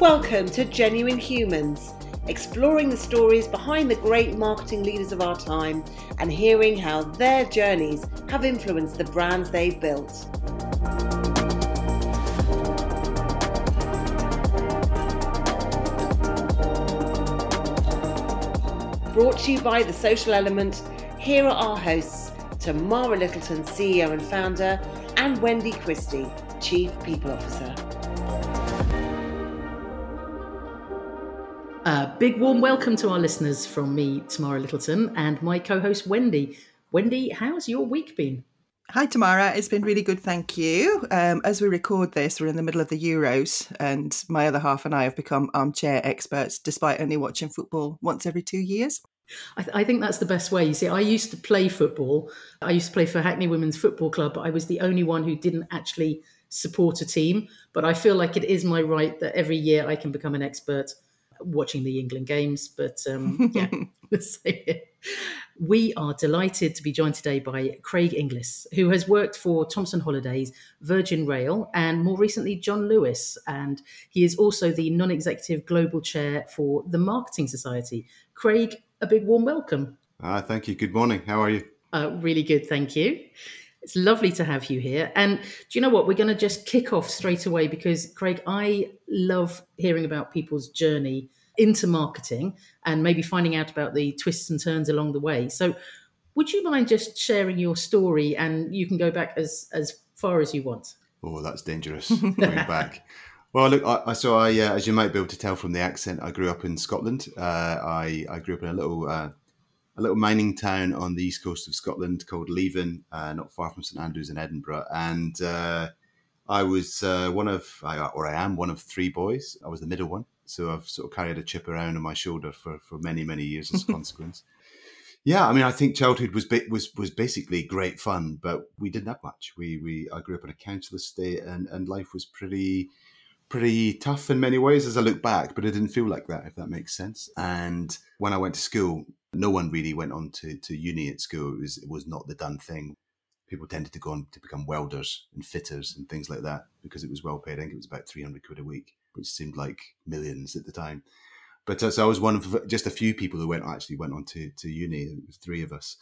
Welcome to Genuine Humans, exploring the stories behind the great marketing leaders of our time and hearing how their journeys have influenced the brands they've built. Brought to you by The Social Element, here are our hosts, Tamara Littleton, CEO and founder, and Wendy Christie, Chief People Officer. A big warm welcome to our listeners from me, Tamara Littleton, and my co host, Wendy. Wendy, how's your week been? Hi, Tamara. It's been really good, thank you. Um, as we record this, we're in the middle of the Euros, and my other half and I have become armchair experts despite only watching football once every two years. I, th- I, think that's the best way. You see, I used to play football. I used to play for Hackney Women's Football Club, but I was the only one who didn't actually support a team. But I feel like it is my right that every year I can become an expert watching the England games. But um, yeah, we are delighted to be joined today by Craig Inglis, who has worked for Thomson Holidays, Virgin Rail, and more recently John Lewis. And he is also the non executive global chair for the Marketing Society. Craig, a big warm welcome. Uh, thank you. Good morning. How are you? Uh, really good. Thank you. It's lovely to have you here. And do you know what? We're going to just kick off straight away because, Craig, I love hearing about people's journey into marketing and maybe finding out about the twists and turns along the way. So, would you mind just sharing your story? And you can go back as as far as you want. Oh, that's dangerous. Going back. Well, look, I, so I, uh, as you might be able to tell from the accent, I grew up in Scotland. Uh, I, I grew up in a little uh, a little mining town on the east coast of Scotland called Leven, uh, not far from St Andrews in Edinburgh. And uh, I was uh, one of, or I am one of three boys. I was the middle one, so I've sort of carried a chip around on my shoulder for, for many many years as a consequence. Yeah, I mean, I think childhood was was was basically great fun, but we didn't have much. We we I grew up in a council estate, and and life was pretty pretty tough in many ways as I look back, but it didn't feel like that, if that makes sense. And when I went to school, no one really went on to, to uni at school. It was, it was not the done thing. People tended to go on to become welders and fitters and things like that because it was well paid. I think it was about 300 quid a week, which seemed like millions at the time. But uh, so I was one of just a few people who went actually went on to, to uni. Three of us.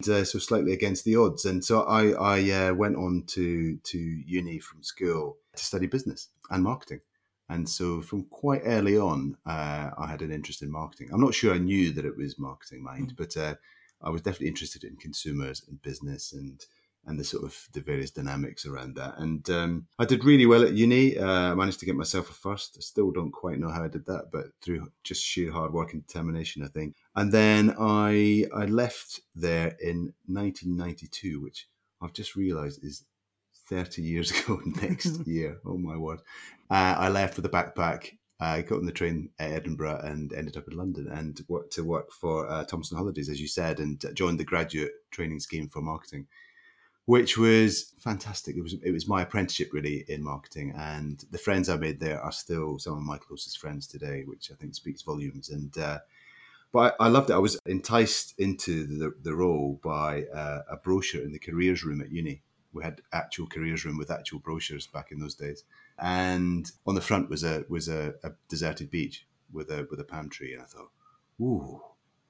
And, uh, so slightly against the odds. And so I, I uh, went on to, to uni from school to study business and marketing. And so from quite early on, uh, I had an interest in marketing. I'm not sure I knew that it was marketing mind, mm. but uh, I was definitely interested in consumers and business and and the sort of the various dynamics around that. And um, I did really well at uni. Uh, I managed to get myself a first. I still don't quite know how I did that, but through just sheer hard work and determination, I think. And then I I left there in 1992, which I've just realised is 30 years ago next year. Oh my word. Uh, I left with a backpack. I got on the train at Edinburgh and ended up in London and worked to work for uh, Thomson Holidays, as you said, and joined the graduate training scheme for marketing, which was fantastic. It was it was my apprenticeship really in marketing, and the friends I made there are still some of my closest friends today, which I think speaks volumes. And uh, but I, I, loved it. I was enticed into the, the role by uh, a brochure in the careers room at uni we had actual careers room with actual brochures back in those days. And on the front was a was a, a deserted beach with a with a palm tree, and I thought, ooh,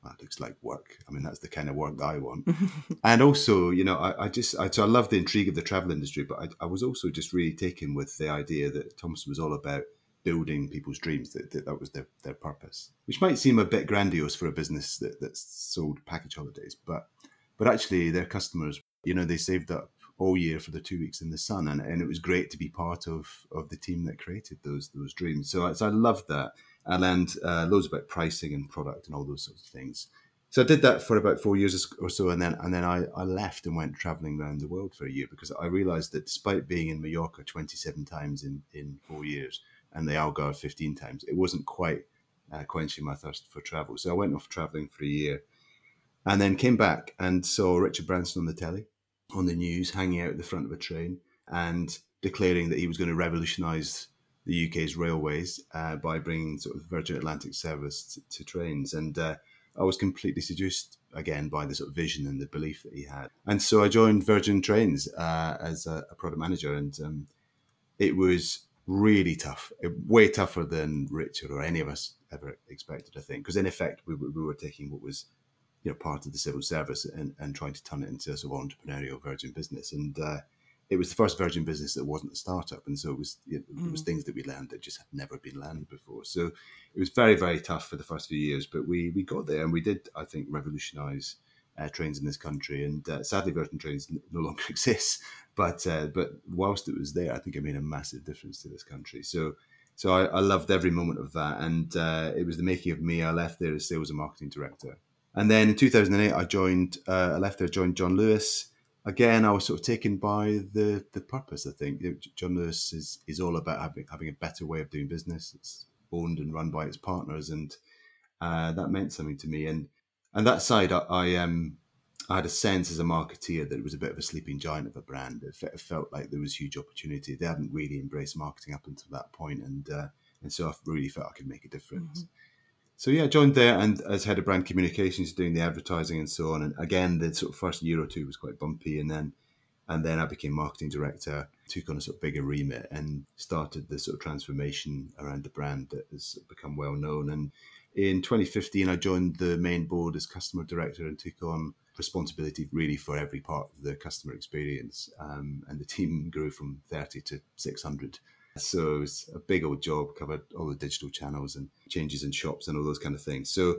that looks like work. I mean, that's the kind of work that I want. and also, you know, I, I just, I, so I love the intrigue of the travel industry, but I, I, was also just really taken with the idea that Thomson was all about building people's dreams, that, that, that was their, their purpose, which might seem a bit grandiose for a business that, that's sold package holidays, but, but actually their customers, you know, they saved up all year for the two weeks in the sun, and, and it was great to be part of of the team that created those those dreams. So, so I loved that. I learned uh, loads about pricing and product and all those sorts of things. So I did that for about four years or so, and then and then I, I left and went traveling around the world for a year because I realized that despite being in Mallorca 27 times in, in four years and the Algarve 15 times, it wasn't quite uh, quenching my thirst for travel. So I went off traveling for a year and then came back and saw Richard Branson on the telly on the news, hanging out at the front of a train and declaring that he was going to revolutionise the UK's railways uh, by bringing sort of Virgin Atlantic service to, to trains. And uh, I was completely seduced again by the sort of vision and the belief that he had. And so I joined Virgin Trains uh, as a, a, product manager, and um, it was really tough, way tougher than Richard or any of us ever expected. I think because in effect we, we were taking what was you know part of the civil service and, and trying to turn it into a sort of entrepreneurial virgin business and. Uh, it was the first virgin business that wasn't a startup, and so it was it, mm. was things that we learned that just had never been learned before. So it was very very tough for the first few years, but we we got there and we did I think revolutionise uh, trains in this country. And uh, sadly, Virgin Trains no longer exists, but uh, but whilst it was there, I think it made a massive difference to this country. So. So I, I loved every moment of that, and uh, it was the making of me. I left there as sales and marketing director, and then in 2008, I joined. Uh, I left there, joined John Lewis, again, I was sort of taken by the the purpose. I think John Lewis is is all about having having a better way of doing business. It's owned and run by its partners, and uh, that meant something to me. And and that side, I, I um I had a sense as a marketeer that it was a bit of a sleeping giant of a brand. It, it felt like there was huge opportunity. They hadn't really embraced marketing up until that point, and uh, and so I really felt I could make a difference. Mm-hmm so yeah, joined there and as head of brand communications, doing the advertising and so on. And again, the sort of first year or two was quite bumpy, and then and then I became marketing director, took on a sort of bigger remit, and started the sort of transformation around the brand that has become well known. And in 2015, I joined the main board as customer director and took on responsibility really for every part of the customer experience. Um, and the team grew from 30 to 600 so it was a big old job, covered all the digital channels and changes in shops and all those kind of things. So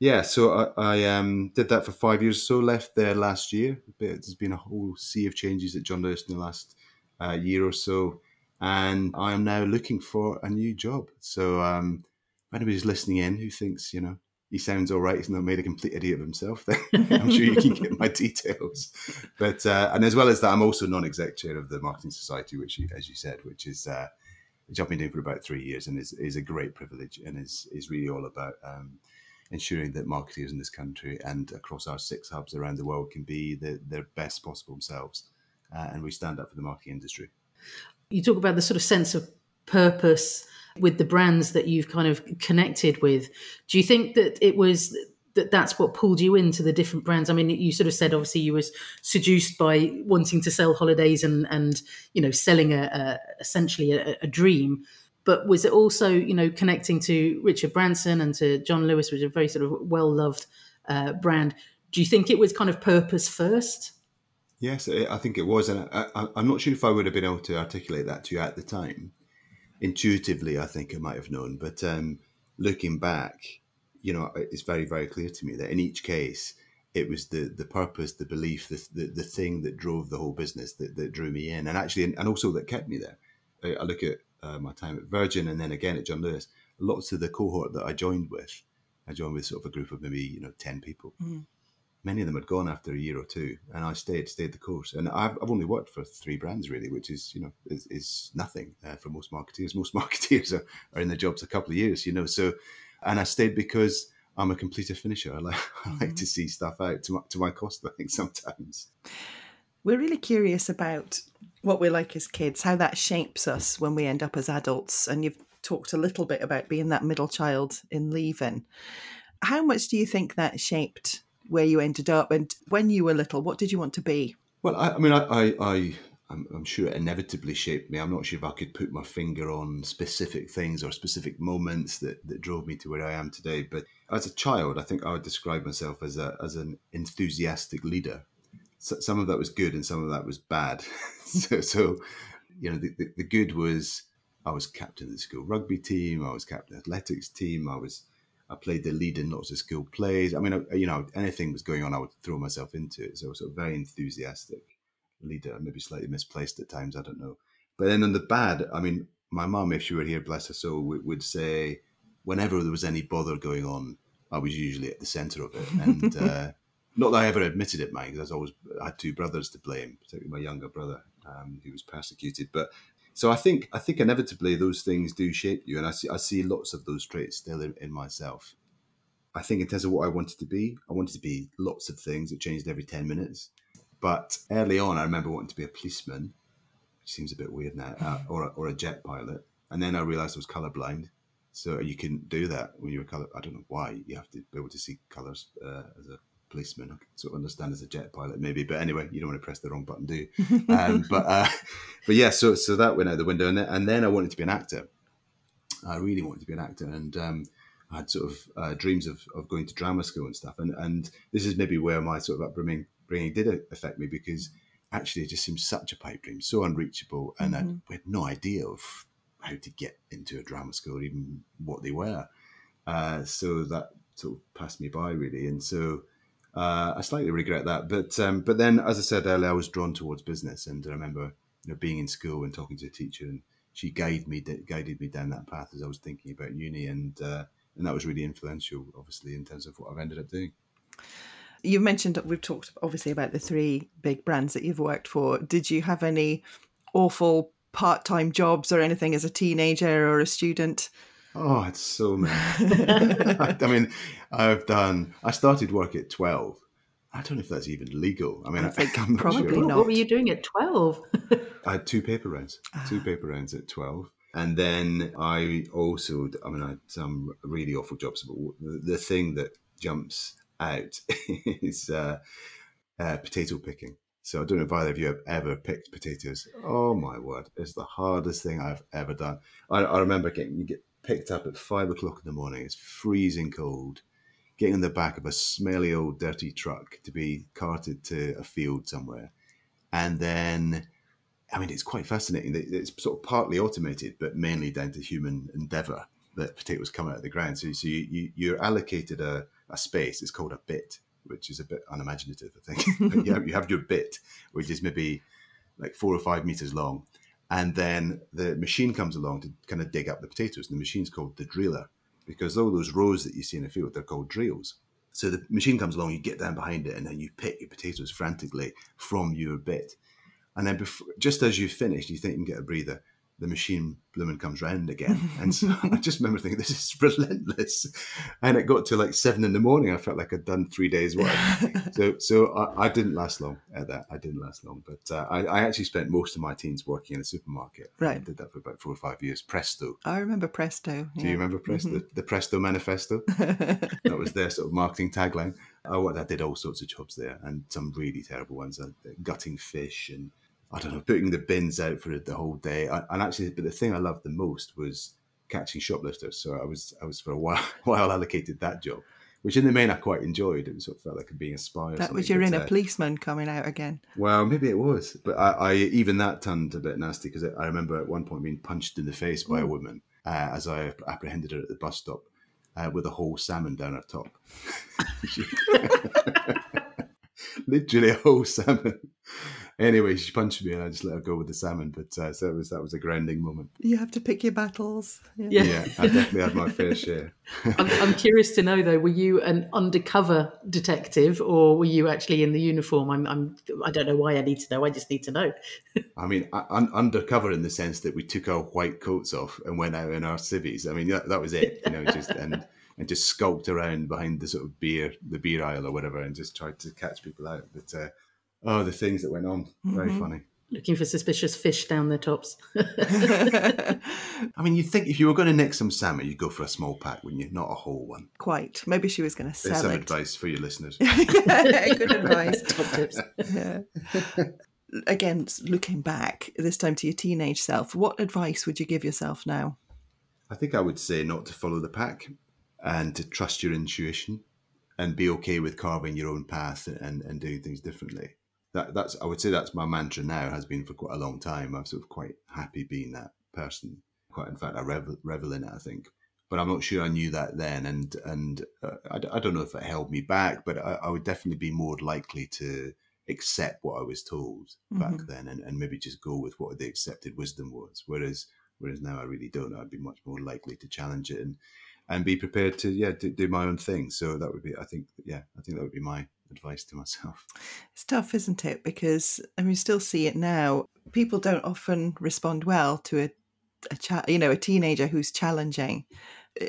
yeah, so I, I um, did that for five years. So left there last year. There's been a whole sea of changes at John Lewis in the last uh, year or so, and I am now looking for a new job. So um, if anybody's listening in who thinks you know he sounds all right, he's not made a complete idiot of himself, then I'm sure you can get my details. But uh, and as well as that, I'm also non-exec chair of the Marketing Society, which, as you said, which is uh, which I've been doing for about three years, and is, is a great privilege, and is is really all about um, ensuring that marketers in this country and across our six hubs around the world can be the, their best possible themselves, uh, and we stand up for the marketing industry. You talk about the sort of sense of purpose with the brands that you've kind of connected with. Do you think that it was that that's what pulled you into the different brands? I mean, you sort of said obviously you was seduced by wanting to sell holidays and and you know selling a, a essentially a, a, dream. But was it also you know connecting to Richard Branson and to John Lewis, which is a very sort of well loved uh, brand? Do you think it was kind of purpose first? Yes, I think it was, and I, am not sure if I would have been able to articulate that to you at the time. Intuitively, I think I might have known, but um, looking back, you know, it's very, very clear to me that in each case, it was the the purpose, the belief, the the, the thing that drove the whole business that, that drew me in, and actually, and also that kept me there. I, I look at uh, my time at Virgin, and then again at John Lewis. Lots of the cohort that I joined with, I joined with sort of a group of maybe you know ten people. Mm. Many of them had gone after a year or two, and I stayed, stayed the course. And I've, I've only worked for three brands really, which is you know is, is nothing uh, for most marketeers. Most marketeers are, are in their jobs a couple of years, you know. So and I stayed because I'm a completer finisher. I like. I like to mm-hmm. see stuff out to my, to my cost. I think sometimes. We're really curious about what we're like as kids, how that shapes us when we end up as adults. And you've talked a little bit about being that middle child in Leven. How much do you think that shaped where you ended up? And when you were little, what did you want to be? Well, I, I mean, I, I, I I'm, I'm, sure it inevitably shaped me. I'm not sure if I could put my finger on specific things or specific moments that, that drove me to where I am today. But as a child, I think I would describe myself as a as an enthusiastic leader. So, some of that was good and some of that was bad. so, so, you know, the, the, the, good was I was captain of the school rugby team. I was captain of the athletics team. I was I played the lead in lots of school plays. I mean, you know, anything was going on, I would throw myself into it. So I was sort of very enthusiastic leader, maybe slightly misplaced at times. I don't know. But then on the bad, I mean, my mum, if she were here, bless her soul, would, would say, whenever there was any bother going on, I was usually at the centre of it. And uh, not that I ever admitted it, Mike, because I always I had two brothers to blame, particularly my younger brother, um, who was persecuted. But so I think I think inevitably those things do shape you, and I see I see lots of those traits still in, in myself. I think in terms of what I wanted to be, I wanted to be lots of things. It changed every ten minutes. But early on, I remember wanting to be a policeman, which seems a bit weird now, uh, or, a, or a jet pilot. And then I realized I was colorblind. So you couldn't do that when you were color. I don't know why you have to be able to see colors uh, as a policeman. I can sort of understand as a jet pilot, maybe. But anyway, you don't want to press the wrong button, do you? um, but uh, but yeah, so so that went out the window, and then, and then I wanted to be an actor. I really wanted to be an actor, and um, I had sort of uh, dreams of, of going to drama school and stuff. And and this is maybe where my sort of upbringing bringing did affect me because actually it just seemed such a pipe dream, so unreachable, and mm-hmm. I had no idea of how to get into a drama school, even what they were. Uh, so that sort of passed me by really, and so uh, I slightly regret that. But um, but then, as I said earlier, I was drawn towards business, and I remember you know being in school and talking to a teacher, and she guided me guided me down that path as I was thinking about uni, and uh, and that was really influential, obviously, in terms of what I've ended up doing. You've mentioned we've talked obviously about the three big brands that you've worked for. Did you have any awful part-time jobs or anything as a teenager or a student? Oh, it's so many. I mean, I've done. I started work at twelve. I don't know if that's even legal. I mean, I think I'm probably sure. not. What were you doing at twelve? I had two paper rounds. Two ah. paper rounds at twelve. And then I also, I mean, I had some really awful jobs, but the, the thing that jumps out is uh, uh, potato picking. So I don't know if either of you have ever picked potatoes. Oh my word, it's the hardest thing I've ever done. I, I remember getting you get picked up at five o'clock in the morning. It's freezing cold. Getting in the back of a smelly old dirty truck to be carted to a field somewhere, and then I mean, it's quite fascinating. It's sort of partly automated, but mainly down to human endeavour that potatoes come out of the ground. So, so you, you, are allocated a, a space. is called a bit, which is a bit unimaginative, I think. but you, have, you have your bit, which is maybe like four or five meters long. And then the machine comes along to kind of dig up the potatoes. And the machine's called the driller because all those rows that you see in the field, they're called drills. So the machine comes along, you get down behind it, and then you pick your potatoes frantically from your bit. And then before, just as you've finished, you think you can get a breather. The machine blooming comes round again. And so I just remember thinking, this is relentless. And it got to like seven in the morning. I felt like I'd done three days work. so so I, I, didn't last long at that. I didn't last long. But uh, I, I, actually spent most of my teens working in a supermarket. Right. I did that for about four or five years. Presto. I remember Presto. Yeah. Do you remember Presto? Mm-hmm. The, the, Presto Manifesto? that was their sort of marketing tagline. Oh, I did all sorts of jobs there and some really terrible ones, uh, gutting fish and I don't know, putting the bins out for the whole day. I, and actually, but the thing I loved the most was catching shoplifters. So I was, I was for a while, while allocated that job, which in the main I quite enjoyed. It sort of felt like being a spy. that was your inner uh, policeman coming out again. Well, maybe it was, but I, I even that turned a bit nasty because I remember at one point being punched in the face by a mm. woman uh, as I apprehended her at the bus stop uh, with a whole salmon down her top. Literally a whole salmon anyway, she punched me, and I just let her go with the salmon. But uh, so that was that was a grinding moment. You have to pick your battles. Yeah, yeah, yeah I definitely had my fair share. I'm, I'm, curious to know though, were you an undercover detective, or were you actually in the uniform? I'm, I'm I don't know why I need to know. I just need to know. I mean, un- undercover in the sense that we took our white coats off and went out in our civvies. I mean, that, that was it. You know, just and and just skulked around behind the sort of beer the beer aisle or whatever, and just tried to catch people out. But uh, oh, the things that went on. Very mm-hmm. funny. Looking for suspicious fish down their tops. I mean, you think if you were going to nick some salmon, you'd go for a small pack, wouldn't you? Not a whole one. Quite. Maybe she was going to sell There's some it. advice for your listeners. Good advice. Top tips. Yeah. Again, looking back, this time to your teenage self, what advice would you give yourself now? I think I would say not to follow the pack and to trust your intuition and be okay with carving your own path and, and doing things differently that that's I would say that's my mantra now has been for quite a long time. I'm sort of quite happy being that person. Quite in fact, I revel, revel in it. I think, but I'm not sure I knew that then, and and uh, I, I don't know if it held me back, but I, I would definitely be more likely to accept what I was told mm-hmm. back then, and, and maybe just go with what the accepted wisdom was. Whereas whereas now I really don't. I'd be much more likely to challenge it and and be prepared to yeah do, do my own thing. So that would be I think yeah I think that would be my advice to myself. It's tough, isn't it? Because I mean, we still see it now. People don't often respond well to a, a cha- you know, a teenager who's challenging,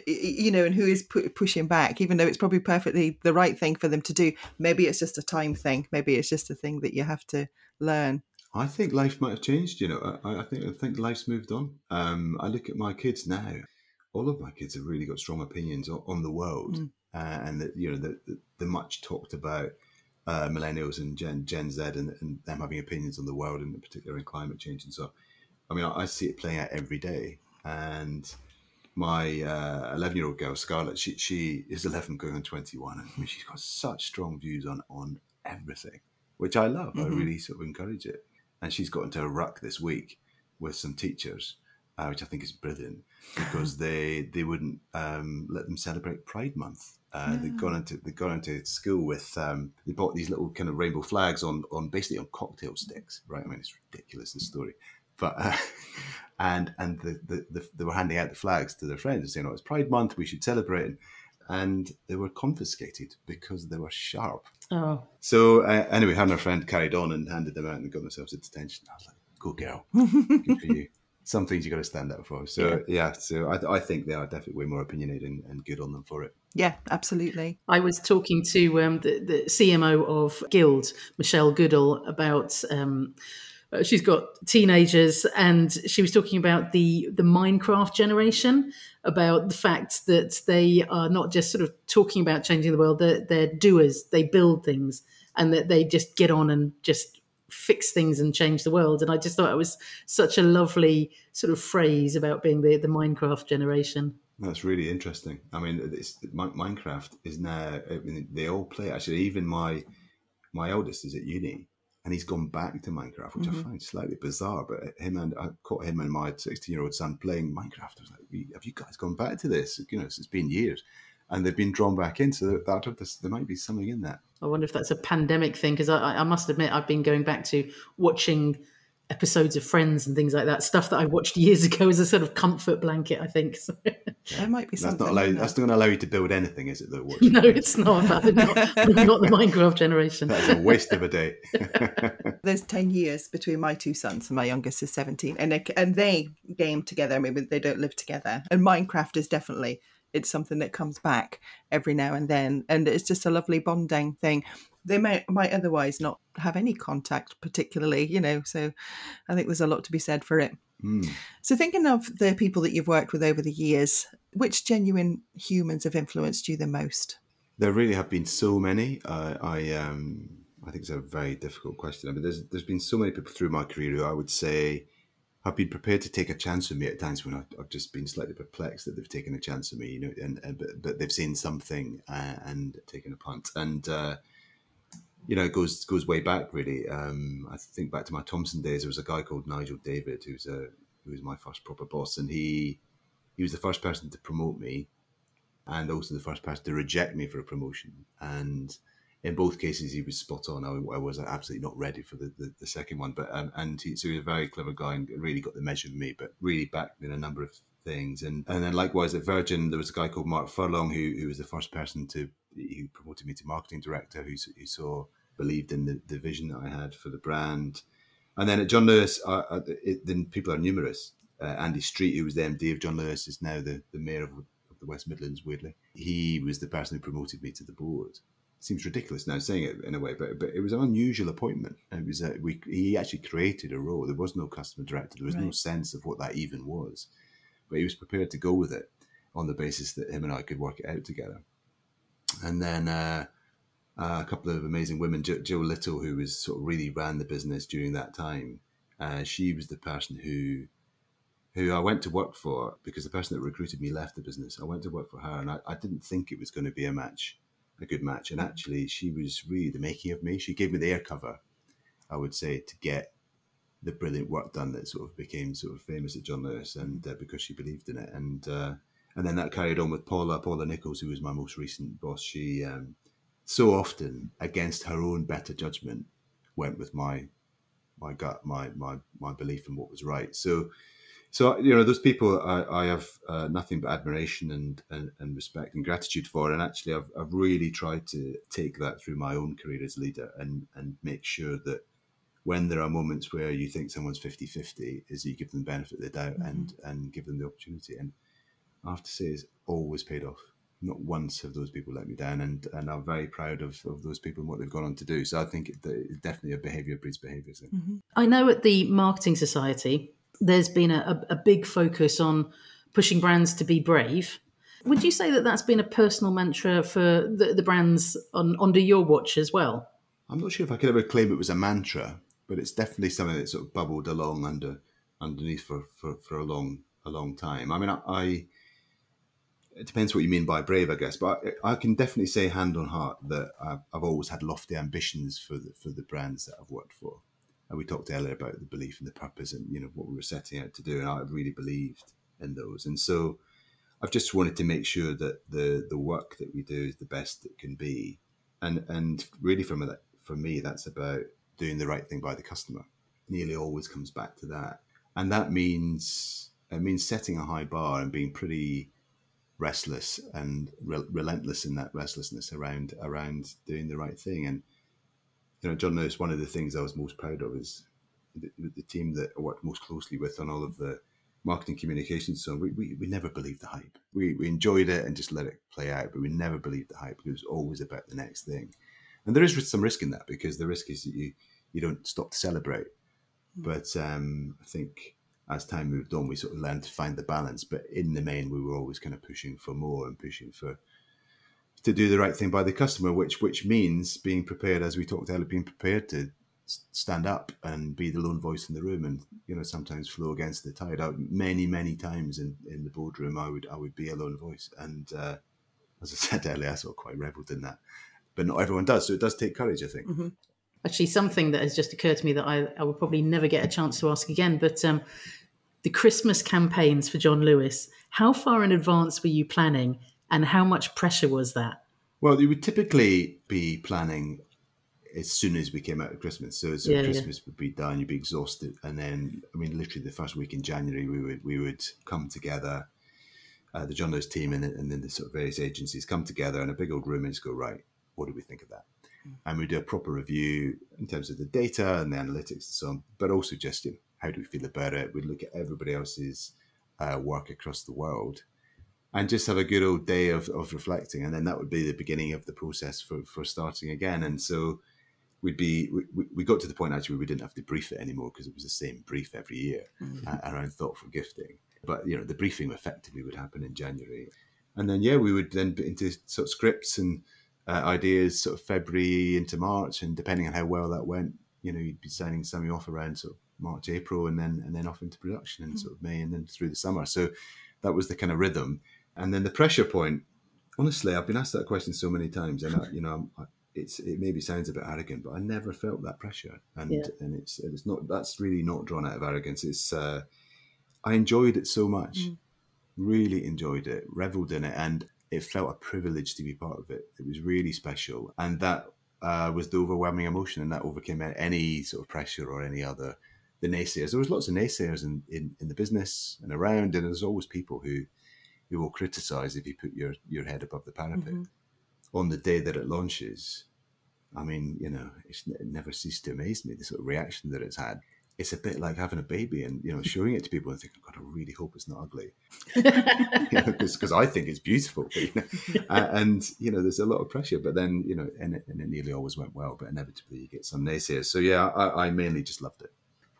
you know, and who is pu- pushing back, even though it's probably perfectly the right thing for them to do. Maybe it's just a time thing. Maybe it's just a thing that you have to learn. I think life might have changed. You know, I, I think I think life's moved on. Um, I look at my kids now. All of my kids have really got strong opinions on, on the world. Mm uh, and the, you know the, the, the much talked about uh, millennials and Gen Gen Z and, and, them having opinions on the world, and in particular in climate change. And so, I mean, I, I see it playing out every day. And my eleven uh, year old girl Scarlett, she she is eleven going on twenty one, and I mean, she's got such strong views on on everything, which I love. Mm-hmm. I really sort of encourage it. And she's got into a ruck this week with some teachers uh, which I think is brilliant because they they wouldn't um, let them celebrate Pride Month. Uh, They've gone into they'd gone into school with um, they bought these little kind of rainbow flags on on basically on cocktail sticks, right? I mean, it's ridiculous the story, but uh, and and the, the, the, they were handing out the flags to their friends and saying, "Oh, it's Pride Month, we should celebrate." And they were confiscated because they were sharp. Oh. So uh, anyway, her and her friend carried on and handed them out and got themselves into detention. I was like, "Go girl, good for you." Some things you got to stand up for. So yeah, yeah so I, I, think they are definitely way more opinionated and, and, good on them for it. Yeah, absolutely. I was talking to um, the, the, CMO of Guild, Michelle Goodall, about. Um, uh, she's got teenagers, and she was talking about the the Minecraft generation, about the fact that they are not just sort of talking about changing the world; they're, they're doers. They build things, and that they just get on and just fix things and change the world. And I just thought it was such a lovely sort of phrase about being the, the Minecraft generation. That's really interesting. I mean, Minecraft is now. I mean, they all play. Actually, even my my eldest is at uni, and he's gone back to Minecraft, which mm-hmm. I find slightly bizarre. But him and I caught him and my sixteen year old son playing Minecraft. I was like, "Have you guys gone back to this? You know, it's been years." And they've been drawn back in. So that, that there might be something in that. I wonder if that's a pandemic thing because I, I, must admit I've been going back to watching episodes of Friends and things like that. Stuff that I watched years ago as a sort of comfort blanket. I think so. There might be something. That's not allow, That's not going to allow you to build anything, is it? Though no, it's not. Not, not the Minecraft generation. That's a waste of a day. There's ten years between my two sons, and my youngest is seventeen, and they, and they game together. Maybe they don't live together, and Minecraft is definitely it's something that comes back every now and then and it's just a lovely bonding thing. They may, might otherwise not have any contact particularly you know so i think there's a lot to be said for it. Mm. so thinking of the people that you've worked with over the years which genuine humans have influenced you the most? There really have been so many. Uh, i um i think it's a very difficult question. I mean there's there's been so many people through my career who i would say have been prepared to take a chance with me at times when I, have just been slightly perplexed that they've taken a chance with me, you know, and, and but, but they've seen something uh, and taken a punt. And uh, you know, it goes goes way back really. Um, I think back to my Thomson days. There was a guy called Nigel David who's a who was my first proper boss, and he he was the first person to promote me, and also the first person to reject me for a promotion. And in both cases, he was spot on. I, I was absolutely not ready for the, the, the second one, but um, and he, so he was a very clever guy and really got the measure of me, but really backed in a number of things. And and then likewise at Virgin, there was a guy called Mark Furlong who who was the first person to who promoted me to marketing director, who, who saw believed in the, the vision that I had for the brand. And then at John Lewis, uh it, then people are numerous. Uh, Andy Street, who was the MD of John Lewis, is now the, the mayor of, of the West Midlands. Weirdly, he was the person who promoted me to the board seems ridiculous now saying it in a way, but but it was an unusual appointment. It was a, we he actually created a role. There was no customer director. There was right. no sense of what that even was, but he was prepared to go with it on the basis that him and I could work it out together. And then uh, uh, a couple of amazing women, jo, Jo, Little, who was sort of really ran the business during that time. Uh, she was the person who who I went to work for because the person that recruited me left the business. I went to work for her, and I, I didn't think it was going to be a match a good match. And actually, she was really the making of me. She gave me the air cover, I would say, to get the brilliant work done that sort of became sort of famous at John Lewis, and uh, because she believed in it, and uh, and then that carried on with Paula, Paula Nickolds, who was my most recent boss. She um, so often, against her own better judgment, went with my my gut, my my my belief in what was right. So so you know those people I, I have uh, nothing but admiration and, and, and respect and gratitude for. And actually I've, I've really tried to take that through my own career as leader and and make sure that when there are moments where you think someone's 50-50 is you give them the benefit of the doubt mm-hmm. and and give them the opportunity. And I have to say it's always paid off. Not once have those people let me down. And and I'm very proud of, of those people and what they've gone on to do. So I think it, it's definitely a behavior breeds behavior mm-hmm. I know at the marketing society there's been a, a big focus on pushing brands to be brave. Would you say that that's been a personal mantra for the, the brands on, under your watch as well? I'm not sure if I could ever claim it was a mantra, but it's definitely something that sort of bubbled along under underneath for, for, for a long a long time. I mean, I, I it depends what you mean by brave, I guess, but I, I can definitely say hand on heart that I've, I've, always had lofty ambitions for the, for the brands that I've worked for. And we talked earlier about the belief and the purpose and you know what we were setting out to do, and I really believed in those. And so I've just wanted to make sure that the the work that we do is the best it can be, and and really from a, for me that's about doing the right thing by the customer. Nearly always comes back to that, and that means it means setting a high bar and being pretty restless and re- relentless in that restlessness around around doing the right thing. And you know, John knows one of the things I was most proud of is the, the team that I worked most closely with on all of the marketing communications. So we, we, we never believed the hype. We, we enjoyed it and just let it play out, but we never believed the hype. It was always about the next thing. And there is some risk in that because the risk is that you, you don't stop to celebrate. Hmm. But um, I think as time moved on, we sort of learned to find the balance. But in the main, we were always kind of pushing for more and pushing for to do the right thing by the customer, which which means being prepared, as we talked earlier, being prepared to stand up and be the lone voice in the room, and you know sometimes flow against the tide. I, many many times in, in the boardroom, I would I would be a lone voice, and uh, as I said earlier, I sort of quite revelled in that. But not everyone does, so it does take courage, I think. Mm-hmm. Actually, something that has just occurred to me that I, I will probably never get a chance to ask again, but um, the Christmas campaigns for John Lewis, how far in advance were you planning and how much pressure was that? Well, you would typically be planning as soon as we came out of Christmas. So, so yeah, Christmas yeah. would be done, you'd be exhausted. And then, I mean, literally the first week in January, we would, we would come together, uh, the John Lewis team and, and then the sort of various agencies come together in a big old room and just go, right, what do we think of that? Mm. And we do a proper review in terms of the data and the analytics and so on, but also just you know, how do we feel about it? We look at everybody else's uh, work across the world and just have a good old day of, of reflecting. And then that would be the beginning of the process for, for starting again. And so we'd be, we, we got to the point actually we didn't have to brief it anymore because it was the same brief every year mm-hmm. around thoughtful gifting. But, you know, the briefing effectively would happen in January. And then, yeah, we would then be into sort of scripts and uh, ideas sort of February into March. And depending on how well that went, you know, you'd be signing some off around sort of March, April, and then and then off into production in mm. sort of May and then through the summer. So that was the kind of rhythm. And then the pressure point. Honestly, I've been asked that question so many times, and I, you know, it's it maybe sounds a bit arrogant, but I never felt that pressure, and yeah. and it's it's not that's really not drawn out of arrogance. It's uh, I enjoyed it so much, mm. really enjoyed it, reveled in it, and it felt a privilege to be part of it. It was really special, and that uh, was the overwhelming emotion, and that overcame any sort of pressure or any other the naysayers. There was lots of naysayers in, in, in the business and around, and there's always people who who will criticize if you put your, your head above the parapet. Mm-hmm. On the day that it launches, I mean, you know, it never ceased to amaze me the sort of reaction that it's had. It's a bit like having a baby and you know showing it to people and thinking, God, I really hope it's not ugly, because you know, I think it's beautiful. But, you know, uh, and you know, there's a lot of pressure. But then you know, and it, and it nearly always went well. But inevitably, you get some naysayers. So yeah, I, I mainly just loved it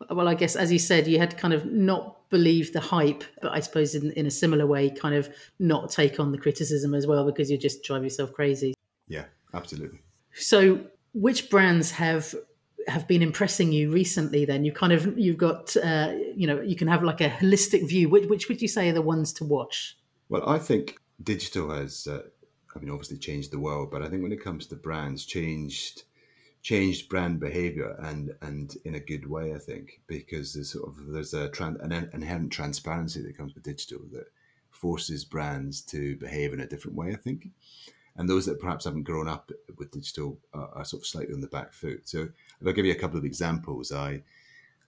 well, I guess as you said, you had to kind of not believe the hype, but I suppose in, in a similar way, kind of not take on the criticism as well because you just drive yourself crazy. Yeah, absolutely. So, which brands have have been impressing you recently? Then you kind of you've got uh, you know you can have like a holistic view. Which, which would you say are the ones to watch? Well, I think digital has, uh, I mean, obviously changed the world, but I think when it comes to brands, changed changed brand behavior and and in a good way, I think, because there's sort of there's a trans, an inherent transparency that comes with digital that forces brands to behave in a different way. I think, and those that perhaps haven't grown up with digital are, are sort of slightly on the back foot. So, if I give you a couple of examples, I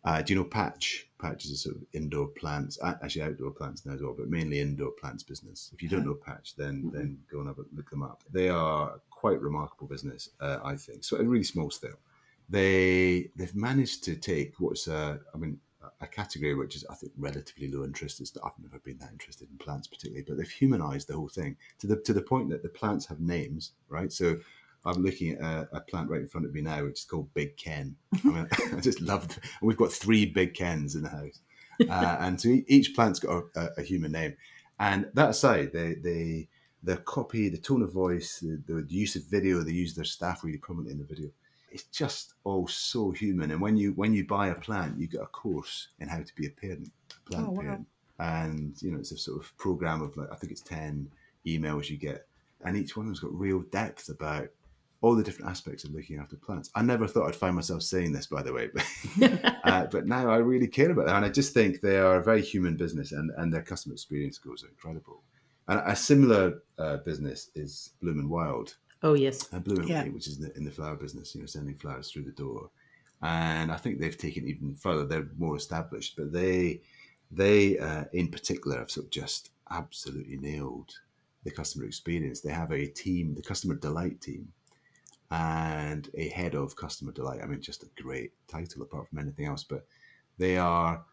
uh, do you know Patch? Patch is a sort of indoor plants, actually outdoor plants now as well, but mainly indoor plants business. If you don't know Patch, then mm-hmm. then go and have a, look them up. They are quite remarkable business, uh, I think. So a really small scale. They they've managed to take what's a, I mean a category which is I think relatively low interest. It's, I've never been that interested in plants particularly, but they've humanized the whole thing to the to the point that the plants have names, right? So I'm looking at a, a, plant right in front of me now, which is called Big Ken. I, mean, I just love. We've got three Big Kens in the house, uh, and so each plant's got a, a, human name, And that aside, they they their copy, the tone of voice, the, the, use of video, they use their staff really prominently in the video. It's just all so human. And when you when you buy a plant, you get a course in how to be a parent, a plant Oh, wow. parent. And you know, it's a sort of program of like I think it's ten emails you get, and each one of them's got real depth about all the different aspects of looking after plants. I never thought I'd find myself saying this, by the way, but, uh, but now I really care about them, and I just think they are a very human business, and, and their customer experience scores are incredible. And a similar uh, business is Bloom and Wild, Oh yes. uh, Bloom and Yeah. Way, which is in the, in the flower business, you know, sending flowers through the door. And I think they've taken it even further. They're more established, but they, they uh, in particular, have sort of just absolutely nailed the customer experience. They have a team, the customer delight team, and a head of customer delight. I mean, just a great title apart from anything else. But they are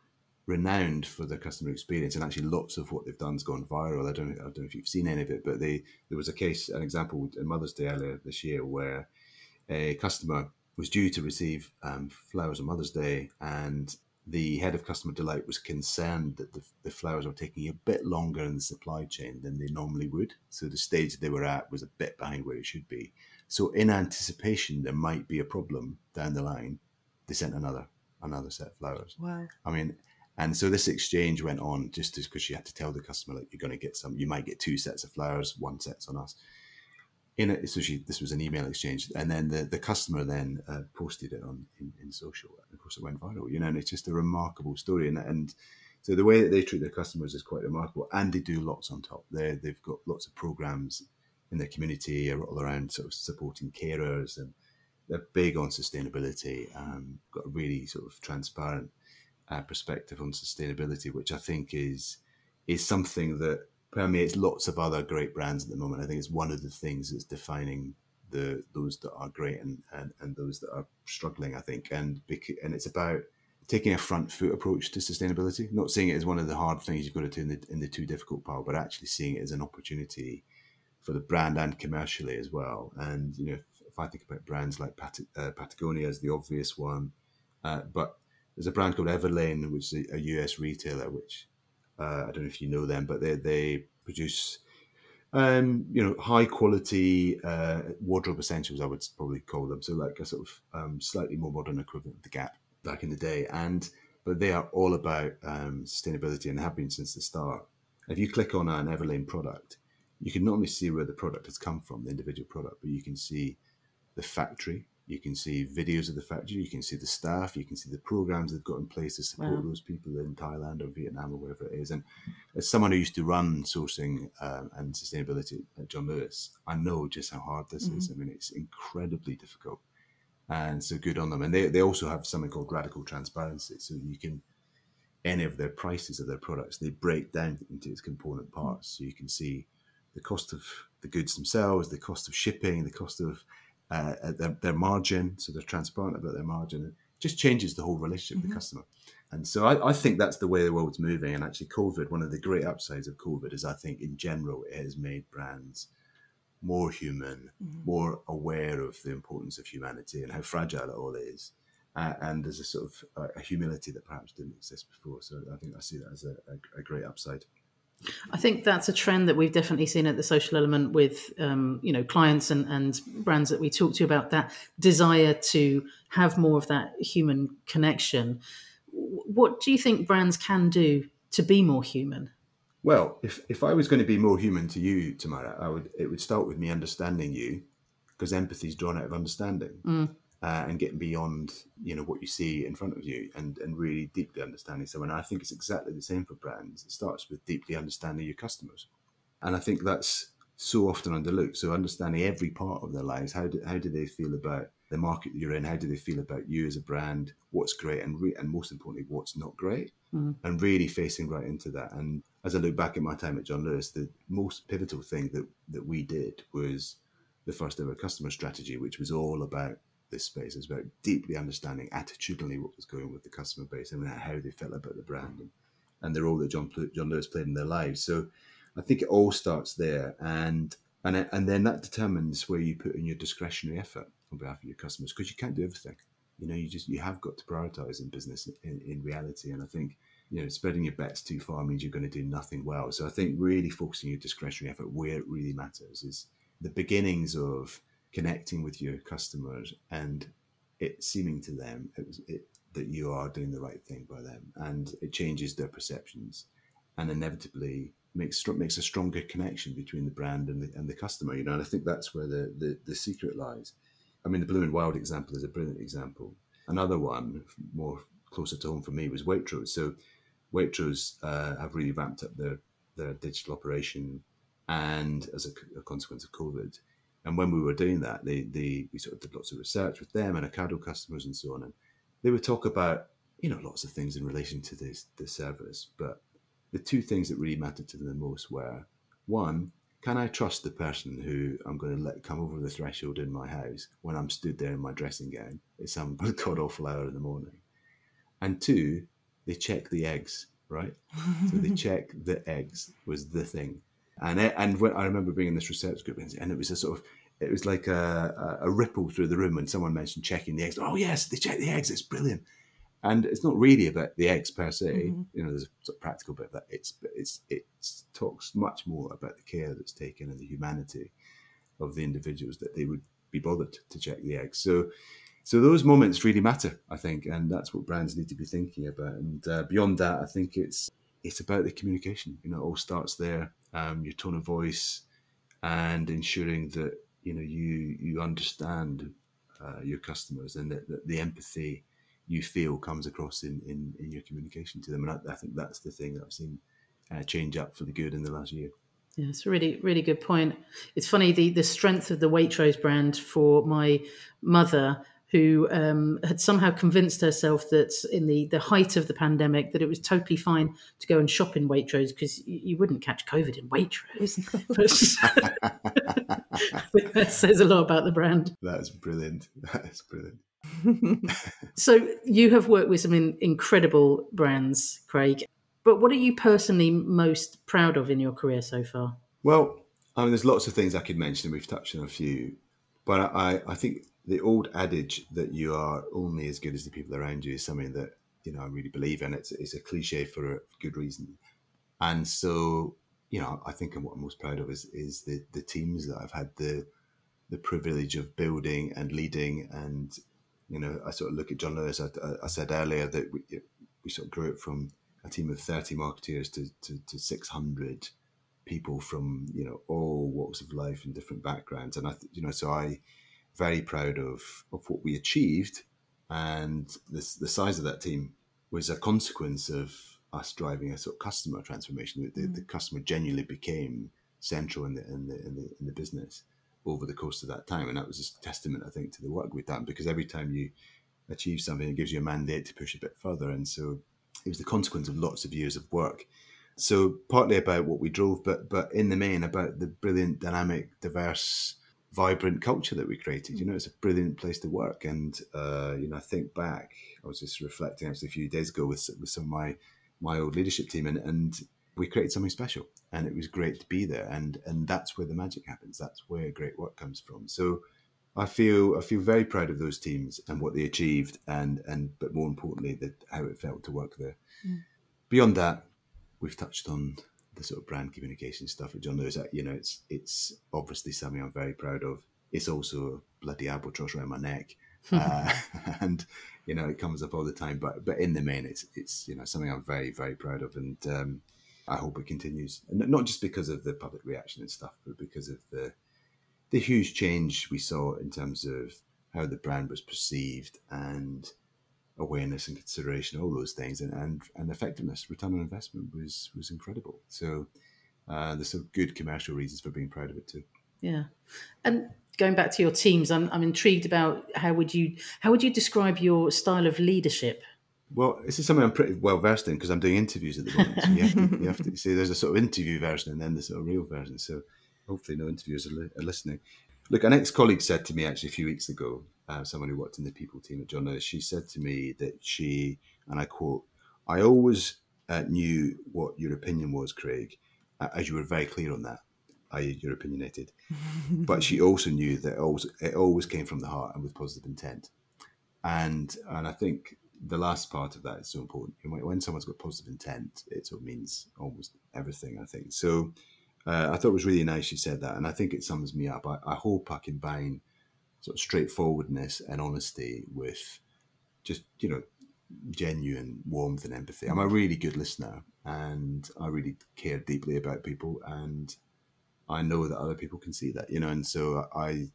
renowned for their customer experience, and actually, lots of what they've done has gone viral. I don't, I don't know if you've seen any of it, but they there was a case, an example in Mother's Day earlier this year, where a customer was due to receive um, flowers on Mother's Day, and the head of customer delight was concerned that the, the flowers were taking a bit longer in the supply chain than they normally would. So the stage they were at was a bit behind where it should be. So in anticipation there might be a problem down the line, they sent another another set of flowers. Wow. I mean, and so this exchange went on just because she had to tell the customer like you're going to get some, you might get two sets of flowers, one set's on us. In it, so she this was an email exchange, and then the, the customer then uh, posted it on in, in social, and of course it went viral. You know, and it's just a remarkable story, and and so the way that they treat their customers is quite remarkable, and they do lots on top. They they've got lots of programs in their community all around sort of supporting carers, and they're big on sustainability. Um, got a really sort of transparent uh, perspective on sustainability, which I think is is something that permeates lots of other great brands at the moment. I think it's one of the things that's defining the those that are great and and, and those that are struggling. I think, and and it's about taking a front foot approach to sustainability, not seeing it as one of the hard things you've got to do in the in the too difficult pile, but actually seeing it as an opportunity for the brand and commercially as well. And you know, if, if I think about brands like Pat- uh, Patagonia is the obvious one, uh, but there's a brand called Everlane, which is a, a US retailer, which uh, I don't know if you know them, but they they produce um, you know high quality uh, wardrobe essentials. I would probably call them. So like a sort of um, slightly more modern equivalent of the Gap back in the day, and but they are all about um, sustainability and have been since the start. If you click on an Everlane product, you can not only see where the product has come from, the individual product, but you can see the factory. You can see videos of the factory. You can see the staff. You can see the programs they've got in place to support Wow. those people in Thailand or Vietnam or wherever it is. And as someone who used to run sourcing um, and sustainability at John Lewis, I know just how hard this is. I mean, it's incredibly difficult. And so good on them. And they, they also have something called radical transparency. So you can, any of their prices of their products, they break down into its component parts. So you can see the cost of the goods themselves, the cost of shipping, the cost of uh, their, their margin. So they're transparent about their margin. It just changes the whole relationship with the customer. And so I, I think that's the way the world's moving. And actually, COVID, one of the great upsides of COVID is I think in general it has made brands more human, more aware of the importance of humanity and how fragile it all is. Uh, and there's a sort of uh, a humility that perhaps didn't exist before. So I think I see that as a, a, a great upside. I think that's a trend that we've definitely seen at the social element with um, you know clients and, and brands that we talk to about that desire to have more of that human connection. What do you think brands can do to be more human? Well, if, if I was going to be more human to you, Tamara, I would it would start with me understanding you, because empathy is drawn out of understanding, uh, and getting beyond you know what you see in front of you, and and really deeply understanding someone. And I think it's exactly the same for brands. It starts with deeply understanding your customers, and I think that's so often underlooked. So understanding every part of their lives, how do, how do they feel about the market you're in? How do they feel about you as a brand? What's great, and re- and most importantly, what's not great? and really facing right into that. And as I look back at my time at John Lewis, the most pivotal thing that, that we did was the first ever customer strategy, which was all about this space. It was about deeply understanding attitudinally what was going on with the customer base and how they felt about the brand and, and the role that John, John Lewis played in their lives. So I think it all starts there. And, and, and then that determines where you put in your discretionary effort on behalf of your customers because you can't do everything. You know, you just you have got to prioritize in business in, in reality, and I think you know, spreading your bets too far means you're going to do nothing well. So I think really focusing your discretionary effort where it really matters is the beginnings of connecting with your customers and it seeming to them it, it, that you are doing the right thing by them, and it changes their perceptions, and inevitably makes makes a stronger connection between the brand and the, and the customer. You know, and I think that's where the, the the secret lies. I mean, the Bloom and Wild example is a brilliant example. Another one, more closer to home for me, was Waitrose. So Waitrose uh, have really ramped up their their digital operation, and as a, a, consequence of COVID. And when we were doing that, they, they we sort of did lots of research with them and Ocado customers and so on. And they would talk about you know lots of things in relation to this the service, but the two things that really mattered to them the most were one, can I trust the person who I'm going to let come over the threshold in my house when I'm stood there in my dressing gown at some god awful hour in the morning? And two, they check the eggs, right? so they check the eggs was the thing. And it, and when I remember being in this research group, and it was a sort of it was like a, a, ripple through the room when someone mentioned checking the eggs. Oh yes, they check the eggs. It's brilliant. And it's not really about the eggs per se. Mm-hmm. You know, there's a sort of practical bit of that. It's it's it talks much more about the care that's taken and the humanity of the individuals that they would be bothered to check the eggs. So, so those moments really matter, I think, and that's what brands need to be thinking about. And uh, beyond that, I think it's it's about the communication. You know, it all starts there. Um, your tone of voice, and ensuring that you know you you understand uh, your customers and that, that, the empathy you feel comes across in, in, in your communication to them and I, I, think that's the thing that I've seen uh, change up for the good in the last year. Yeah, it's a really, really good point. It's funny the the strength of the Waitrose brand for my mother who um, had somehow convinced herself that in the, the height of the pandemic that it was totally fine to go and shop in Waitrose because you, you wouldn't catch COVID in Waitrose. that says a lot about the brand. That's brilliant. That is brilliant. so you have worked with some in, incredible brands, Craig. But what are you personally most proud of in your career so far? Well, I mean, there's lots of things I could mention. We've touched on a few, but I, I think the old adage that you are only as good as the people around you is something that you know I really believe in. It's it's a cliche for a good reason, and so you know I think what I'm most proud of is is the the teams that I've had the the privilege of building and leading, and you know I sort of look at John Lewis. I, I said earlier that we, we sort of grew it from a team of 30 marketeers to, to, to 600 people from you know all walks of life and different backgrounds, and I you know so I very proud of, of what we achieved. And this, the size of that team was a consequence of us driving a sort of customer transformation. The, mm. the customer genuinely became central in the, in the, in the in the business over the course of that time, and that was a testament, I think, to the work we've done. Because every time you achieve something, it gives you a mandate to push a bit further, and so it was the consequence of lots of years of work. So partly about what we drove, but but in the main about the brilliant, dynamic, diverse vibrant culture that we created. You know, it's a brilliant place to work. And uh, you know, I think back, I was just reflecting actually a few days ago with with some of my my old leadership team, and, and we created something special, and it was great to be there. And and that's where the magic happens. That's where great work comes from. So. I feel I feel very proud of those teams and what they achieved, and and but more importantly, that how it felt to work there. Mm. Beyond that, we've touched on the sort of brand communication stuff at John Lewis, you know, it's it's obviously something I'm very proud of. It's also a bloody albatross around my neck, uh, and you know it comes up all the time. But but in the main, it's it's you know something I'm very very proud of, and um, I hope it continues. And not just because of the public reaction and stuff, but because of the the huge change we saw in terms of how the brand was perceived and awareness and consideration, all those things, and and, and effectiveness, return on investment was was incredible. So uh, there's some good commercial reasons for being proud of it too. Yeah, and going back to your teams, I'm I'm intrigued about how would you how would you describe your style of leadership? Well, this is something I'm pretty well versed in because I'm doing interviews at the moment. So you have to, you have to see there's a sort of interview version and then the sort of real version. So hopefully no interviewers are, li- are listening. Look, an ex-colleague said to me actually a few weeks ago, uh, someone who worked in the people team at John Lewis, she said to me that she, and I quote, I always uh, knew what your opinion was, Craig, uh, as you were very clear on that, i.e., you're opinionated. but she also knew that it always, it always came from the heart and with positive intent. And and I think the last part of that is so important. When, when someone's got positive intent, it sort of means almost everything. I think so. Uh, I thought it was really nice she said that, and I think it sums me up. I, I hope I can combine sort of straightforwardness and honesty with just you know genuine warmth and empathy. I'm a really good listener, and I really care deeply about people, and I know that other people can see that, you know, and so I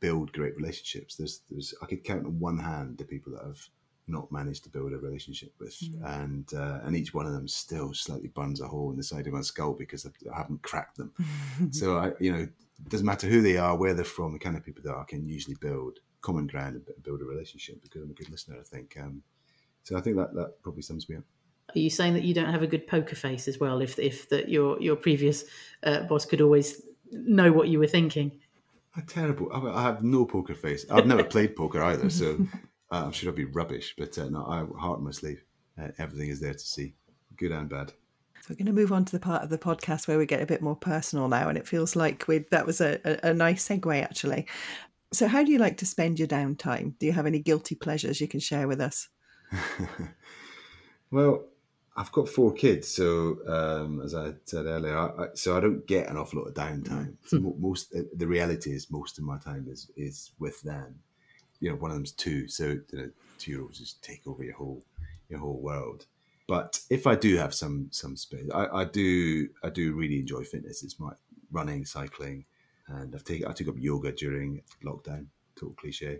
build great relationships. There's, there's, I could count on one hand the people that I've not managed to build a relationship with, mm. and uh, and each one of them still slightly burns a hole in the side of my skull because I haven't cracked them. so I, you know, it doesn't matter who they are, where they're from, the kind of people that I can usually build common ground and build a relationship because I'm a good listener. I think. Um, so I think that that probably sums me up. Are you saying that you don't have a good poker face as well? If if that your your previous uh, boss could always know what you were thinking. A terrible. I have no poker face. I've never played poker either, so uh, I'm sure I'd be rubbish. But uh, no, I heart on my sleeve. Uh, everything is there to see, good and bad. So we're going to move on to the part of the podcast where we get a bit more personal now, and it feels like we that was a, a, a nice segue actually. So, how do you like to spend your downtime? Do you have any guilty pleasures you can share with us? well, I've got four kids, so um, as I said earlier, I, I, so I don't get an awful lot of downtime. So mm. most the reality is most of my time is is with them. You know, one of them's two, so you know, two year olds just take over your whole your whole world. But if I do have some some space, I, I do I do really enjoy fitness. It's my running, cycling, and I've taken I took up yoga during lockdown. Total cliche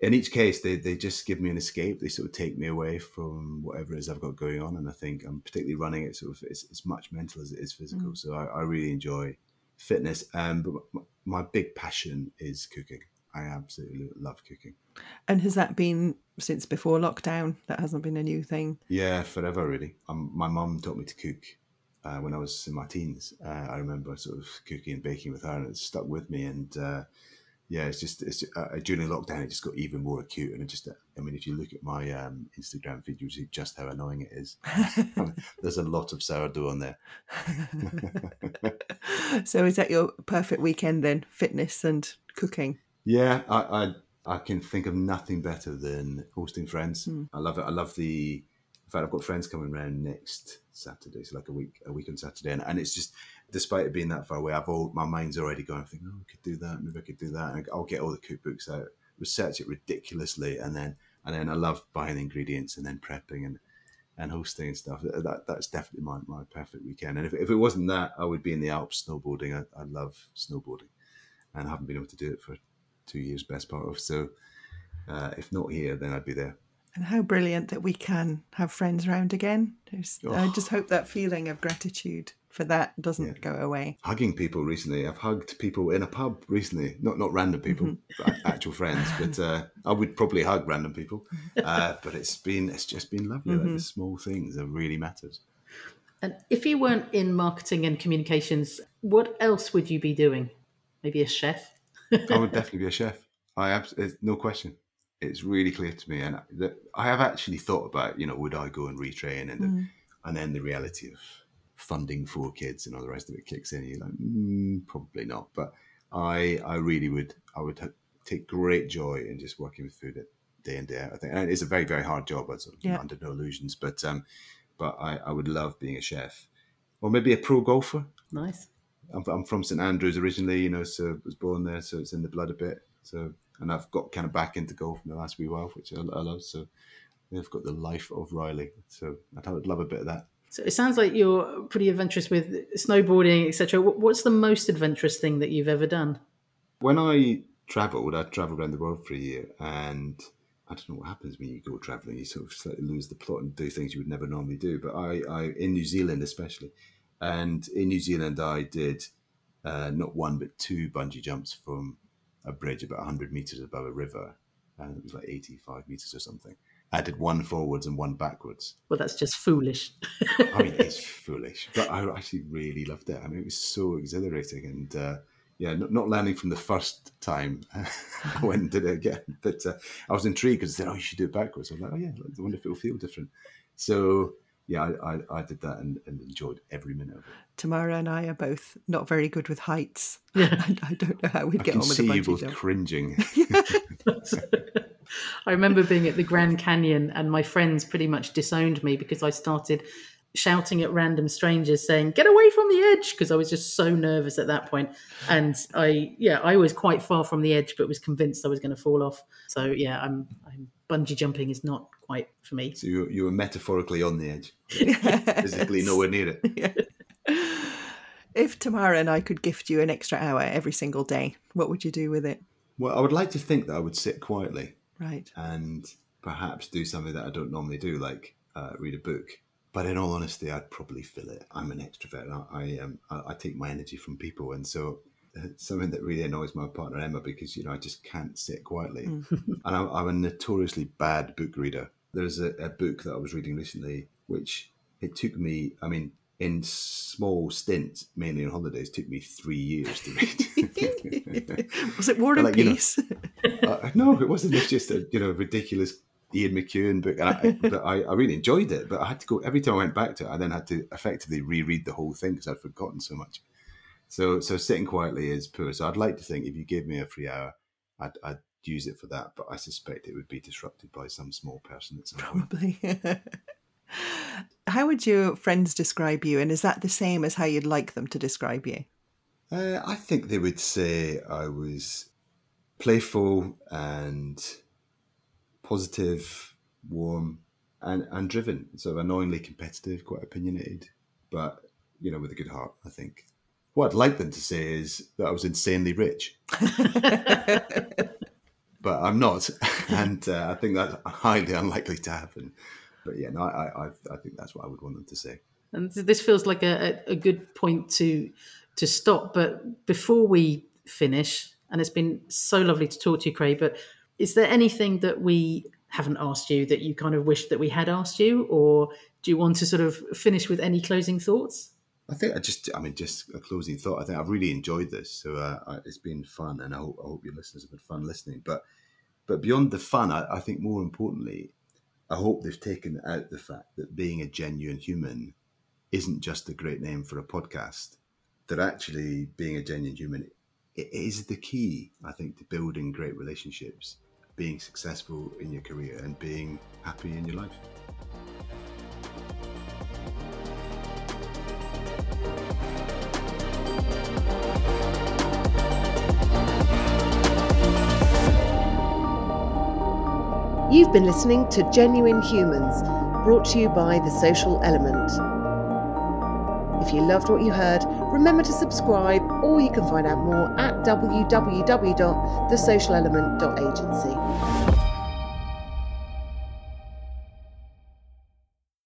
in each case, they, they just give me an escape. They sort of take me away from whatever it is I've got going on. And I think I'm particularly running it sort of, it's, it's much mental as it is physical. Mm. So I, I, really enjoy fitness. Um, but my big passion is cooking. I absolutely love cooking. And has that been since before lockdown? That hasn't been a new thing? Yeah, forever, really. Um, my mum taught me to cook uh, when I was in my teens. Uh, I remember sort of cooking and baking with her, and it stuck with me. And uh, yeah, it's just it's uh, during lockdown it just got even more acute, and it just I mean, if you look at my um, Instagram feed, you see just how annoying it is. There's a lot of sourdough on there. so, is that your perfect weekend then? Fitness and cooking. Yeah, I I, I can think of nothing better than hosting friends. Mm. I love it. I love the. In fact, I've got friends coming around next Saturday, so like a week a week on Saturday, and, and it's just despite it being that far away, I've all my mind's already going. Thinking, oh, I could do that. Maybe I could do that. And I'll get all the cookbooks out, research it ridiculously, and then and then I love buying ingredients and then prepping and and hosting and stuff. That that's definitely my, my perfect weekend. And if, if it wasn't that, I would be in the Alps snowboarding. I, I love snowboarding, and I haven't been able to do it for two years, best part of. So uh, if not here, then I'd be there. And how brilliant that we can have friends around again. Oh. I just hope that feeling of gratitude for that doesn't yeah. go away. Hugging people recently. I've hugged people in a pub recently. Not not random people, mm-hmm. actual friends. But uh, I would probably hug random people. Uh, but it's been it's just been lovely. Mm-hmm. Like the small things that really matters. And if you weren't in marketing and communications, what else would you be doing? Maybe a chef. I would definitely be a chef. I have no question. It's really clear to me, and I have actually thought about, you know, would I go and retrain, and mm. and then the reality of funding for kids and all the rest of it kicks in. You're like, mm, probably not. But I, I really would, I would take great joy in just working with food day in day out. I think, and it's a very, very hard job. I'm sort of yeah. under no illusions, but um, but I, I would love being a chef, or maybe a pro golfer. Nice. I'm, I'm from St Andrews originally, you know, so was born there, so it's in the blood a bit. So, and I've got kind of back into golf in the last wee while, which I, I love. So, I've got the life of Riley. So, I'd love a bit of that. So it sounds like you're pretty adventurous with snowboarding, etc. What's the most adventurous thing that you've ever done? When I travelled, I travelled around the world for a year, and I don't know what happens when you go travelling. You sort of slightly lose the plot and do things you would never normally do. But I, I in New Zealand especially, and in New Zealand I did uh, not one but two bungee jumps from a bridge about 100 meters above a river, and it was like 85 meters or something. I did one forwards and one backwards. Well, that's just foolish. I mean, it's foolish, but I actually really loved it. I mean, it was so exhilarating, and uh, yeah, not, not, landing from the first time. I went and did it again, but uh, I was intrigued because they said, "Oh, you should do it backwards." I was like, "Oh yeah, I wonder if it will feel different." So yeah, I, I, I, did that and, and, enjoyed every minute of it. Tamara and I are both not very good with heights. Yeah. I, I don't know how we'd I get on with the bungee you both jump. cringing. I remember being at the Grand Canyon and my friends pretty much disowned me because I started shouting at random strangers saying get away from the edge because i was just so nervous at that point and i yeah i was quite far from the edge but was convinced i was going to fall off so yeah i'm, I'm bungee jumping is not quite for me So you, you were metaphorically on the edge, physically nowhere near it. If Tamara and I could gift you an extra hour every single day, what would you do with it? Well, I would like to think that I would sit quietly Right. and perhaps do something that I don't normally do, like uh, read a book. But in all honesty, I'd probably fill it. I'm an extrovert. I, I um, I, I take my energy from people, and so something that really annoys my partner Emma because you know I just can't sit quietly, and I'm, I'm a notoriously bad book reader. There's a, a book that I was reading recently, which it took me. I mean, in small stints, mainly on holidays, took me three years to read. Was it War and Like, you know- uh, no, it wasn't. It's just a you know ridiculous Ian McEwan book, and I, but I, I really enjoyed it. But I had to go every time I went back to it. I then had to effectively reread the whole thing because I'd forgotten so much. So so sitting quietly is poor. So I'd like to think if you gave me a free hour, I'd, I'd use it for that. But I suspect it would be disrupted by some small person at some. Probably. how would your friends describe you? And is that the same as how you'd like them to describe you? Uh, I think they would say I was playful and positive, warm, and, and driven. So annoyingly competitive, quite opinionated, but you know, with a good heart. I think. What I'd like them to say is that I was insanely rich, but I'm not, and uh, I think that's highly unlikely to happen. But yeah, no, I, I, I think that's what I would want them to say. And this feels like a, a a good point to to stop. But before we finish, and it's been so lovely to talk to you, Craig. But is there anything that we haven't asked you that you kind of wish that we had asked you, or do you want to sort of finish with any closing thoughts? I think I just, I mean, just a closing thought. I think I've really enjoyed this, so uh, it's been fun, and I hope, I hope your listeners have had fun listening. But, but beyond the fun, I, I think more importantly, I hope they've taken out the fact that being a genuine human isn't just a great name for a podcast. That actually being a genuine human it is the key, I think, to building great relationships, being successful in your career, and being happy in your life. You've been listening to Genuine Humans, brought to you by The Social Element. If you loved what you heard, remember to subscribe, or you can find out more at www.thesocialelement.agency.